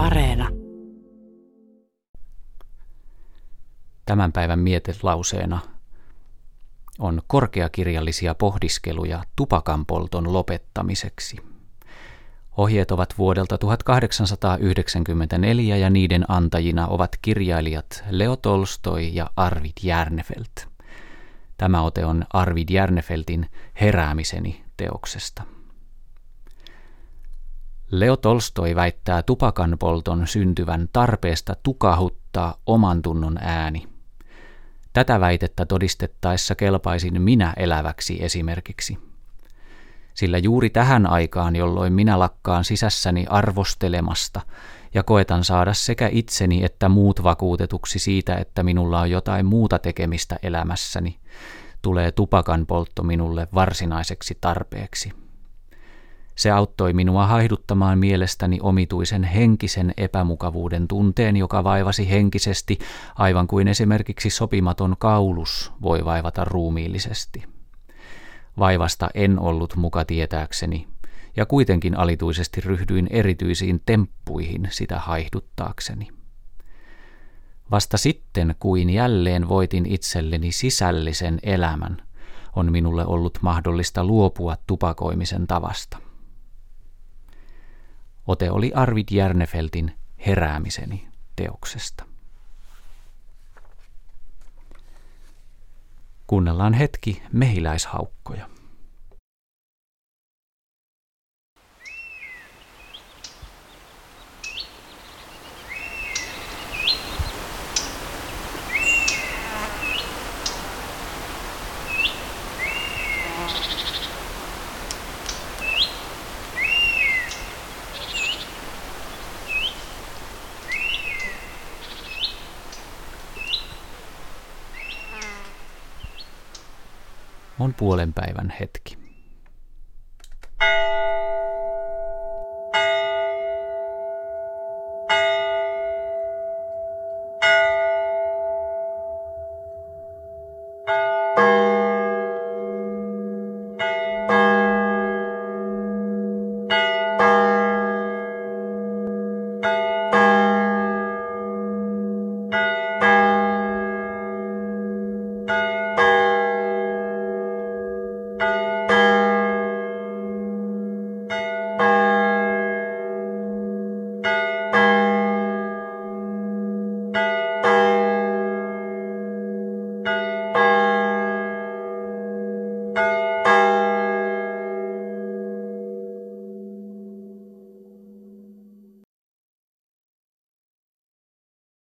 Areena. Tämän päivän mietelauseena on korkeakirjallisia pohdiskeluja tupakanpolton lopettamiseksi. Ohjeet ovat vuodelta 1894 ja niiden antajina ovat kirjailijat Leo Tolstoi ja Arvid Järnefelt. Tämä ote on Arvid Järnefeltin Heräämiseni teoksesta. Leo Tolstoi väittää tupakan polton syntyvän tarpeesta tukahuttaa oman tunnon ääni. Tätä väitettä todistettaessa kelpaisin minä eläväksi esimerkiksi. Sillä juuri tähän aikaan, jolloin minä lakkaan sisässäni arvostelemasta ja koetan saada sekä itseni että muut vakuutetuksi siitä, että minulla on jotain muuta tekemistä elämässäni, tulee tupakan poltto minulle varsinaiseksi tarpeeksi. Se auttoi minua haihduttamaan mielestäni omituisen henkisen epämukavuuden tunteen, joka vaivasi henkisesti, aivan kuin esimerkiksi sopimaton kaulus voi vaivata ruumiillisesti. Vaivasta en ollut muka tietääkseni, ja kuitenkin alituisesti ryhdyin erityisiin temppuihin sitä haihduttaakseni. Vasta sitten, kuin jälleen voitin itselleni sisällisen elämän, on minulle ollut mahdollista luopua tupakoimisen tavasta. Ote oli Arvid Järnefeltin Heräämiseni teoksesta. Kuunnellaan hetki mehiläishaukkoja. On puolen päivän hetki.